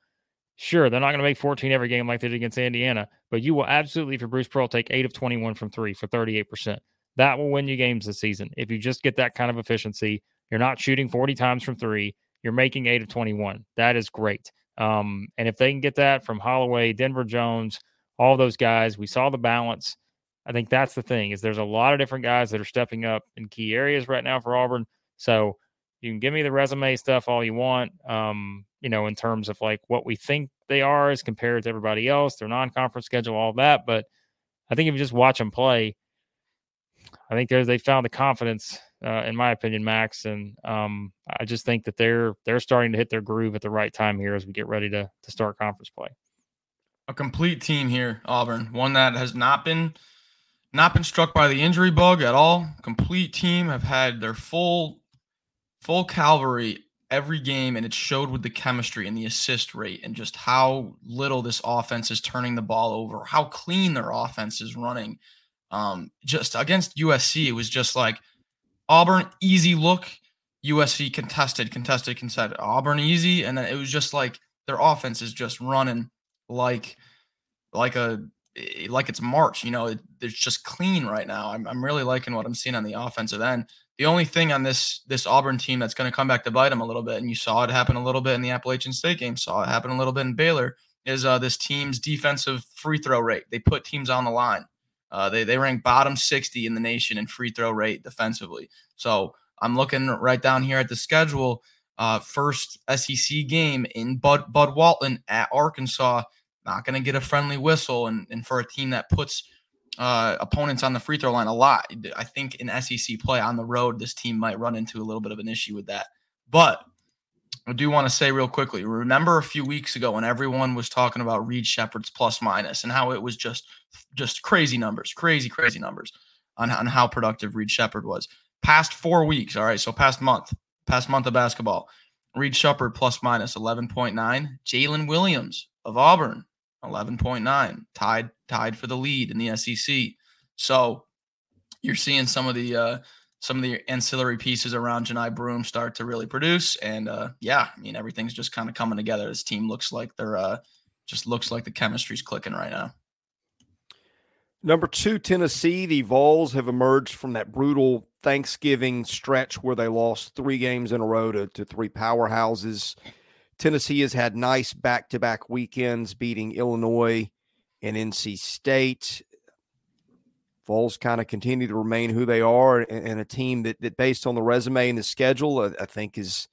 Sure, they're not going to make 14 every game like they did against Indiana, but you will absolutely, for Bruce Pearl, take eight of 21 from three for 38%. That will win you games this season. If you just get that kind of efficiency, you're not shooting 40 times from three, you're making eight of 21. That is great. Um, and if they can get that from Holloway, Denver Jones, all those guys, we saw the balance. I think that's the thing is there's a lot of different guys that are stepping up in key areas right now for Auburn. So you can give me the resume stuff all you want, um, you know, in terms of like what we think they are as compared to everybody else, their non conference schedule, all that. But I think if you just watch them play, I think there's they found the confidence, uh, in my opinion, Max, and um, I just think that they're they're starting to hit their groove at the right time here as we get ready to to start conference play. A complete team here, Auburn, one that has not been not been struck by the injury bug at all. Complete team have had their full full cavalry every game, and it showed with the chemistry and the assist rate and just how little this offense is turning the ball over, how clean their offense is running. Um, just against USC, it was just like Auburn easy look, USC contested, contested, contested. Auburn easy, and then it was just like their offense is just running like like a like it's March. You know, it, it's just clean right now. I'm I'm really liking what I'm seeing on the offensive end. The only thing on this this Auburn team that's going to come back to bite them a little bit, and you saw it happen a little bit in the Appalachian State game, saw it happen a little bit in Baylor, is uh, this team's defensive free throw rate. They put teams on the line. Uh, they they rank bottom 60 in the nation in free throw rate defensively. So I'm looking right down here at the schedule. Uh, first SEC game in Bud Bud Walton at Arkansas. Not going to get a friendly whistle, and, and for a team that puts uh, opponents on the free throw line a lot. I think in SEC play on the road, this team might run into a little bit of an issue with that. But I do want to say real quickly remember a few weeks ago when everyone was talking about Reed Sheppard's plus minus and how it was just just crazy numbers, crazy, crazy numbers on, on how productive Reed Sheppard was. Past four weeks, all right, so past month, past month of basketball, Reed Sheppard plus minus 11.9. Jaylin Williams of Auburn 11.9, tied tied for the lead in the SEC. So you're seeing some of the uh, some of the ancillary pieces around Johni Broome start to really produce, and uh, yeah, I mean everything's just kind of coming together. This team looks like they're uh, just looks like the chemistry's clicking right now. Number two, Tennessee. The Vols have emerged from that brutal Thanksgiving stretch where they lost three games in a row to, to three powerhouses. Tennessee has had nice back to back weekends beating Illinois and NC State. Vols kind of continue to remain who they are and, a team that, that based on the resume and the schedule, I, I think is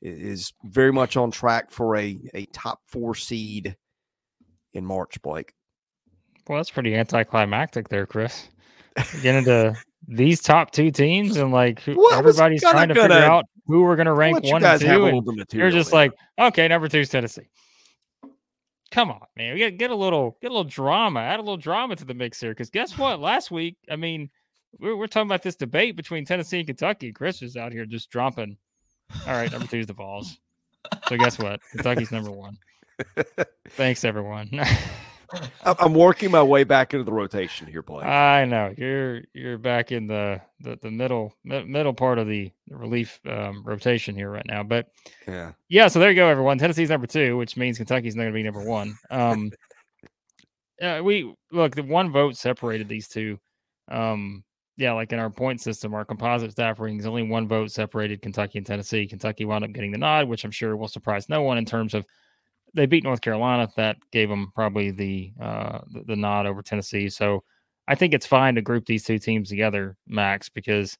is very much on track for a, a top four seed in March, Blake. Well, that's pretty anticlimactic there, Chris. Get into these top two teams and like well, everybody's trying to gonna, figure out who we're going to rank one and two. And you're just like, okay, number two is Tennessee. Come on, man. We gotta get a little get a little drama. Add a little drama to the mix here. Because guess what? Last week, I mean, we're, we're talking about this debate between Tennessee and Kentucky. Chris is out here just dropping. All right, number two is the Vols. So guess what? Kentucky's number one. Thanks, everyone. I'm working my way back into the rotation here, Blake. I know you're you're back in the the, the middle middle part of the, relief um, rotation here right now. But yeah, yeah. So there you go, everyone. Tennessee's number two, which means Kentucky's not going to be number one. Um, uh, we look the one vote separated these two. Um, yeah, like in our point system, our composite staff ratings, only one vote separated Kentucky and Tennessee. Kentucky wound up getting the nod, which I'm sure will surprise no one in terms of they beat North Carolina. That gave them probably the, uh, the, the nod over Tennessee. So I think it's fine to group these two teams together, Max, because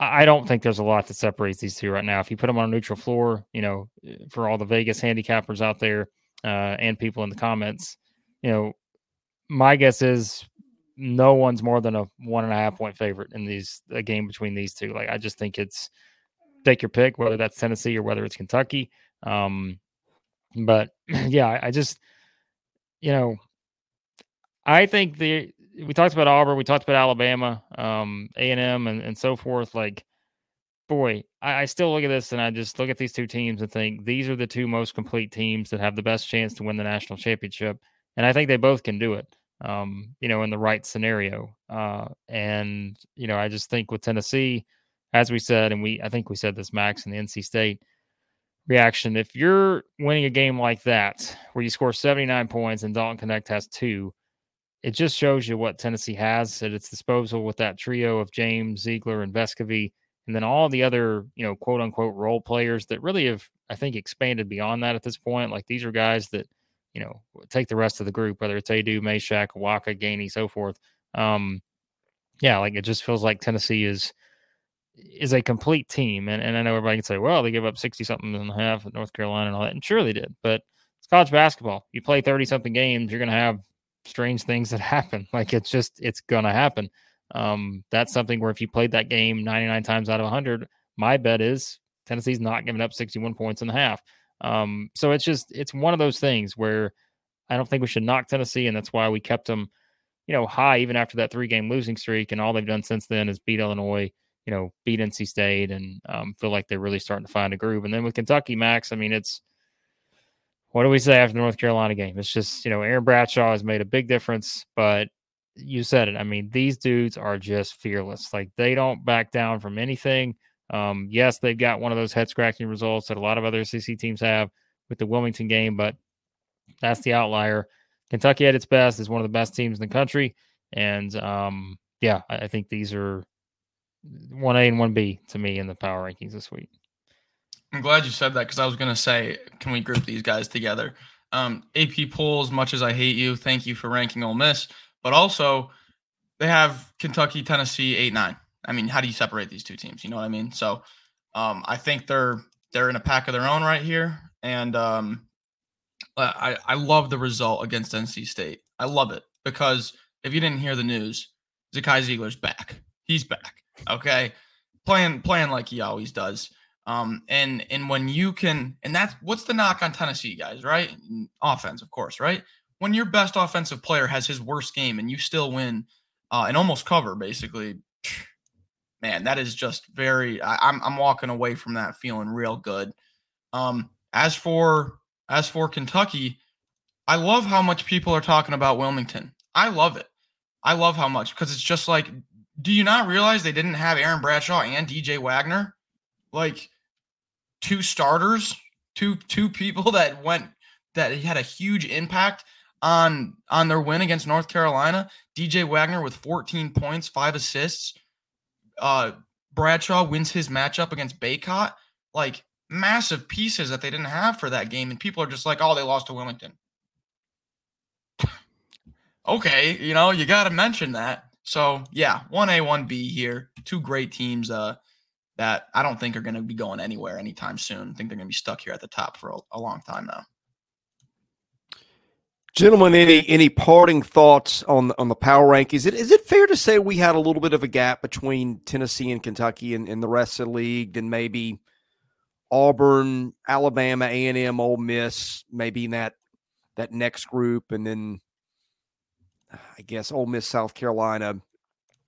I don't think there's a lot that separates these two right now. If you put them on a neutral floor, you know, for all the Vegas handicappers out there uh, and people in the comments, you know, my guess is no one's more than a one and a half point favorite in these a game between these two. Like I just think it's take your pick, whether that's Tennessee or whether it's Kentucky. Um, but yeah, I just, you know, I think the we talked about Auburn, we talked about Alabama, um, A and M, and so forth. Like, boy, I, I, still look at this and I just look at these two teams and think these are the two most complete teams that have the best chance to win the national championship, and I think they both can do it. Um, you know, in the right scenario. Uh, and you know, I just think with Tennessee, as we said, and we I think we said this, Max, and the NC State reaction. If you're winning a game like that, where you score 79 points and Dalton Knecht has two, it just shows you what Tennessee has at its disposal with that trio of James, Zeigler, and Vescovi, and then all the other, you know, quote unquote role players that really have, I think, expanded beyond that at this point. Like these are guys that, you know, take the rest of the group, whether it's Aidoo, Mashack, Waka, Gainey, so forth. Um, yeah, like it just feels like Tennessee is is a complete team. And, and I know everybody can say, well, they give up 60 something and a half at North Carolina and all that. And sure they did. But it's college basketball. You play 30 something games, you're going to have strange things that happen. Like it's just, it's going to happen. Um, that's something where if you played that game 99 times out of 100, my bet is Tennessee's not giving up 61 points in the half. Um, so it's just, it's one of those things where I don't think we should knock Tennessee. And that's why we kept them, you know, high even after that three game losing streak. And all they've done since then is beat Illinois you know, beat NC State and um, feel like they're really starting to find a groove. And then with Kentucky, Max, I mean, it's what do we say after the North Carolina game? It's just, you know, Aaron Bradshaw has made a big difference, but you said it. I mean, these dudes are just fearless. Like they don't back down from anything. Um, yes, they've got one of those head scratching results that a lot of other SEC teams have with the Wilmington game, but that's the outlier. Kentucky at its best is one of the best teams in the country. And um, yeah, I think these are 1A and 1B to me in the power rankings this week. I'm glad you said that because I was going to say, can we group these guys together? Um, AP poll, as much as I hate you, thank you for ranking Ole Miss, but also they have Kentucky, Tennessee, eight nine. I mean, how do you separate these two teams? You know what I mean? So um, I think they're they're in a pack of their own right here, and um, I I love the result against NC State. I love it because if you didn't hear the news, Zakai Zeigler's back. He's back. Okay, playing playing like he always does. Um, and and when you can, and that's what's the knock on Tennessee guys, right? Offense, of course, right? When your best offensive player has his worst game and you still win uh, and almost cover, basically, man, that is just very. I, I'm I'm walking away from that feeling real good. Um, as for as for Kentucky, I love how much people are talking about Wilmington. I love it. I love how much because it's just like, do you not realize they didn't have Aaron Bradshaw and DJ Wagner? Like two starters, two two people that went that had a huge impact on on their win against North Carolina. DJ Wagner with 14 points, five assists. Uh, Bradshaw wins his matchup against Bacot. Like massive pieces that they didn't have for that game, and people are just like, "Oh, they lost to Wilmington." okay, you know you got to mention that. So yeah, one A, one B here. Two great teams. Uh, that I don't think are going to be going anywhere anytime soon. I think they're going to be stuck here at the top for a, a long time now. Gentlemen, any any parting thoughts on on the power rank? Is it is it fair to say we had a little bit of a gap between Tennessee and Kentucky and, and the rest of the league, and maybe Auburn, Alabama, A and M, Ole Miss, maybe in that that next group, and then I guess Ole Miss, South Carolina.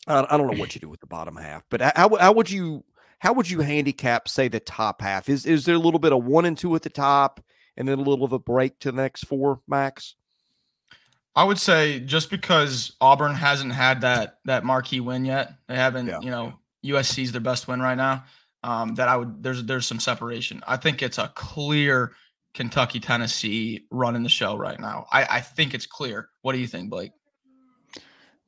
I, I don't know what you do with the bottom half, but how how would you how would you handicap, say, the top half? Is is there a little bit of one and two at the top, and then a little of a break to the next four, Max? I would say just because Auburn hasn't had that that marquee win yet, they haven't. Yeah. You know, USC is their best win right now. Um, that I would there's there's some separation. I think it's a clear Kentucky Tennessee running the show right now. I, I think it's clear. What do you think, Blake?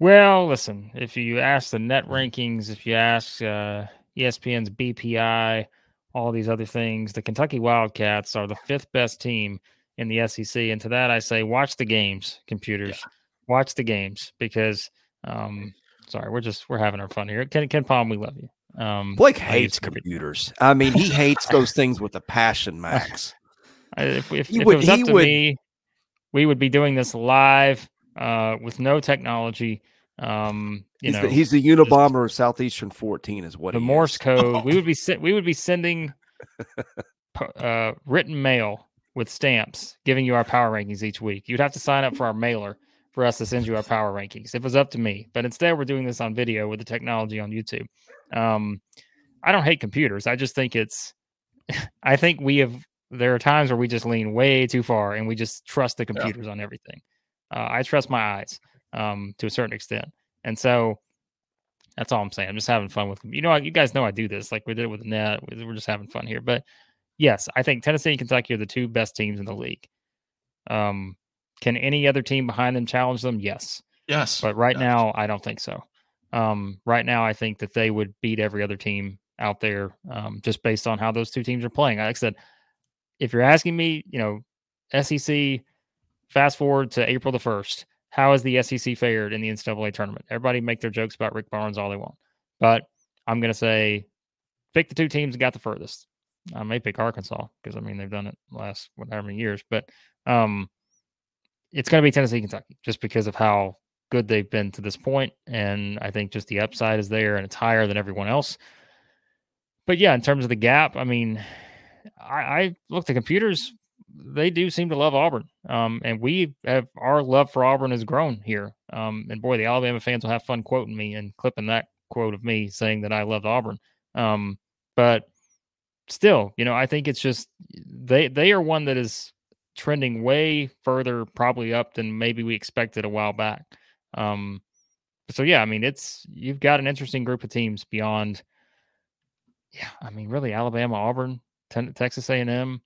Well, listen, if you ask the net rankings, if you ask uh, ESPN's BPI, all these other things. The Kentucky Wildcats are the fifth best team in the SEC. And to that, I say, watch the games, computers. Yeah. Watch the games because, um, sorry, we're just we're having our fun here. Ken KenPom, we love you. Um, Blake hates computers. I mean, he hates those things with a passion, Max. if, if, if would, it was up to would... me, we would be doing this live uh, with no technology um, you he's know, the, he's the Unabomber of Southeastern 14, is what the Morse is. code. we would be we would be sending uh, written mail with stamps, giving you our power rankings each week. You'd have to sign up for our mailer for us to send you our power rankings. If it was up to me, but instead we're doing this on video with the technology on YouTube. Um, I don't hate computers. I just think it's. I think we have. There are times where we just lean way too far and we just trust the computers yeah. on everything. Uh, I trust my eyes um, to a certain extent. And so that's all I'm saying. I'm just having fun with them. You know, you guys know I do this. Like we did it with the net. We're just having fun here. But yes, I think Tennessee and Kentucky are the two best teams in the league. Um, can any other team behind them challenge them? Yes. Yes. But right yes. now, I don't think so. Um, right now, I think that they would beat every other team out there um, just based on how those two teams are playing. Like I said, if you're asking me, you know, SEC, fast forward to April the 1st, how has the SEC fared in the NCAA tournament? Everybody make their jokes about Rick Barnes all they want, but I'm going to say pick the two teams that got the furthest. I may pick Arkansas because I mean they've done it last whatever many years, but um, it's going to be Tennessee, Kentucky, just because of how good they've been to this point, and I think just the upside is there and it's higher than everyone else. But yeah, in terms of the gap, I mean, I, I look the computers they do seem to love Auburn. Um, and we have our love for Auburn has grown here. Um, and boy, the Alabama fans will have fun quoting me and clipping that quote of me saying that I loved Auburn. Um, but still, you know, I think it's just they they are one that is trending way further probably up than maybe we expected a while back. Um, so yeah, I mean, it's you've got an interesting group of teams beyond. Yeah, I mean, really, Alabama, Auburn, Texas A&M.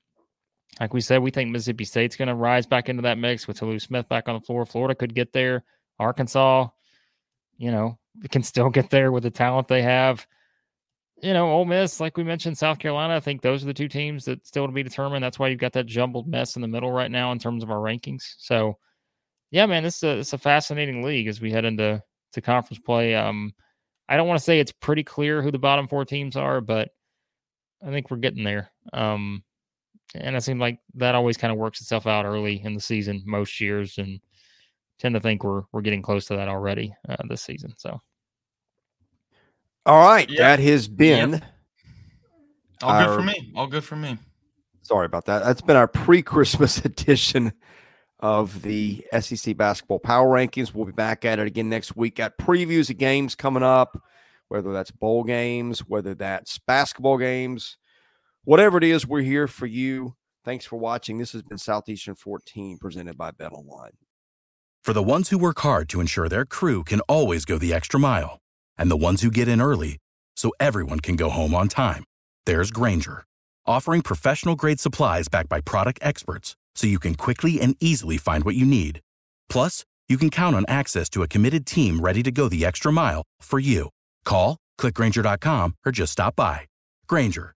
Like we said, we think Mississippi State's going to rise back into that mix with Tolu Smith back on the floor. Florida could get there. Arkansas, you know, can still get there with the talent they have you know, Ole Miss, like we mentioned, South Carolina, I think those are the two teams that still to be determined. That's why you've got that jumbled mess in the middle right now in terms of our rankings. So, yeah, man, this is a, it's a fascinating league as we head into to conference play. Um, I don't want to say it's pretty clear who the bottom four teams are, but I think we're getting there. Um, and it seems like that always kind of works itself out early in the season most years, and tend to think we're we're getting close to that already uh, this season. So. All right, yep. that has been yep. all our, good for me. All good for me. Sorry about that. That's been our pre-Christmas edition of the SEC basketball power rankings. We'll be back at it again next week. Got previews of games coming up, whether that's bowl games, whether that's basketball games, whatever it is. We're here for you. Thanks for watching. This has been Southeastern 14 presented by BetOnline. For the ones who work hard to ensure their crew can always go the extra mile and the ones who get in early so everyone can go home on time. There's Grainger, offering professional grade supplies backed by product experts so you can quickly and easily find what you need. Plus, you can count on access to a committed team ready to go the extra mile for you. Call, clickgrainger.com, or just stop by. Grainger,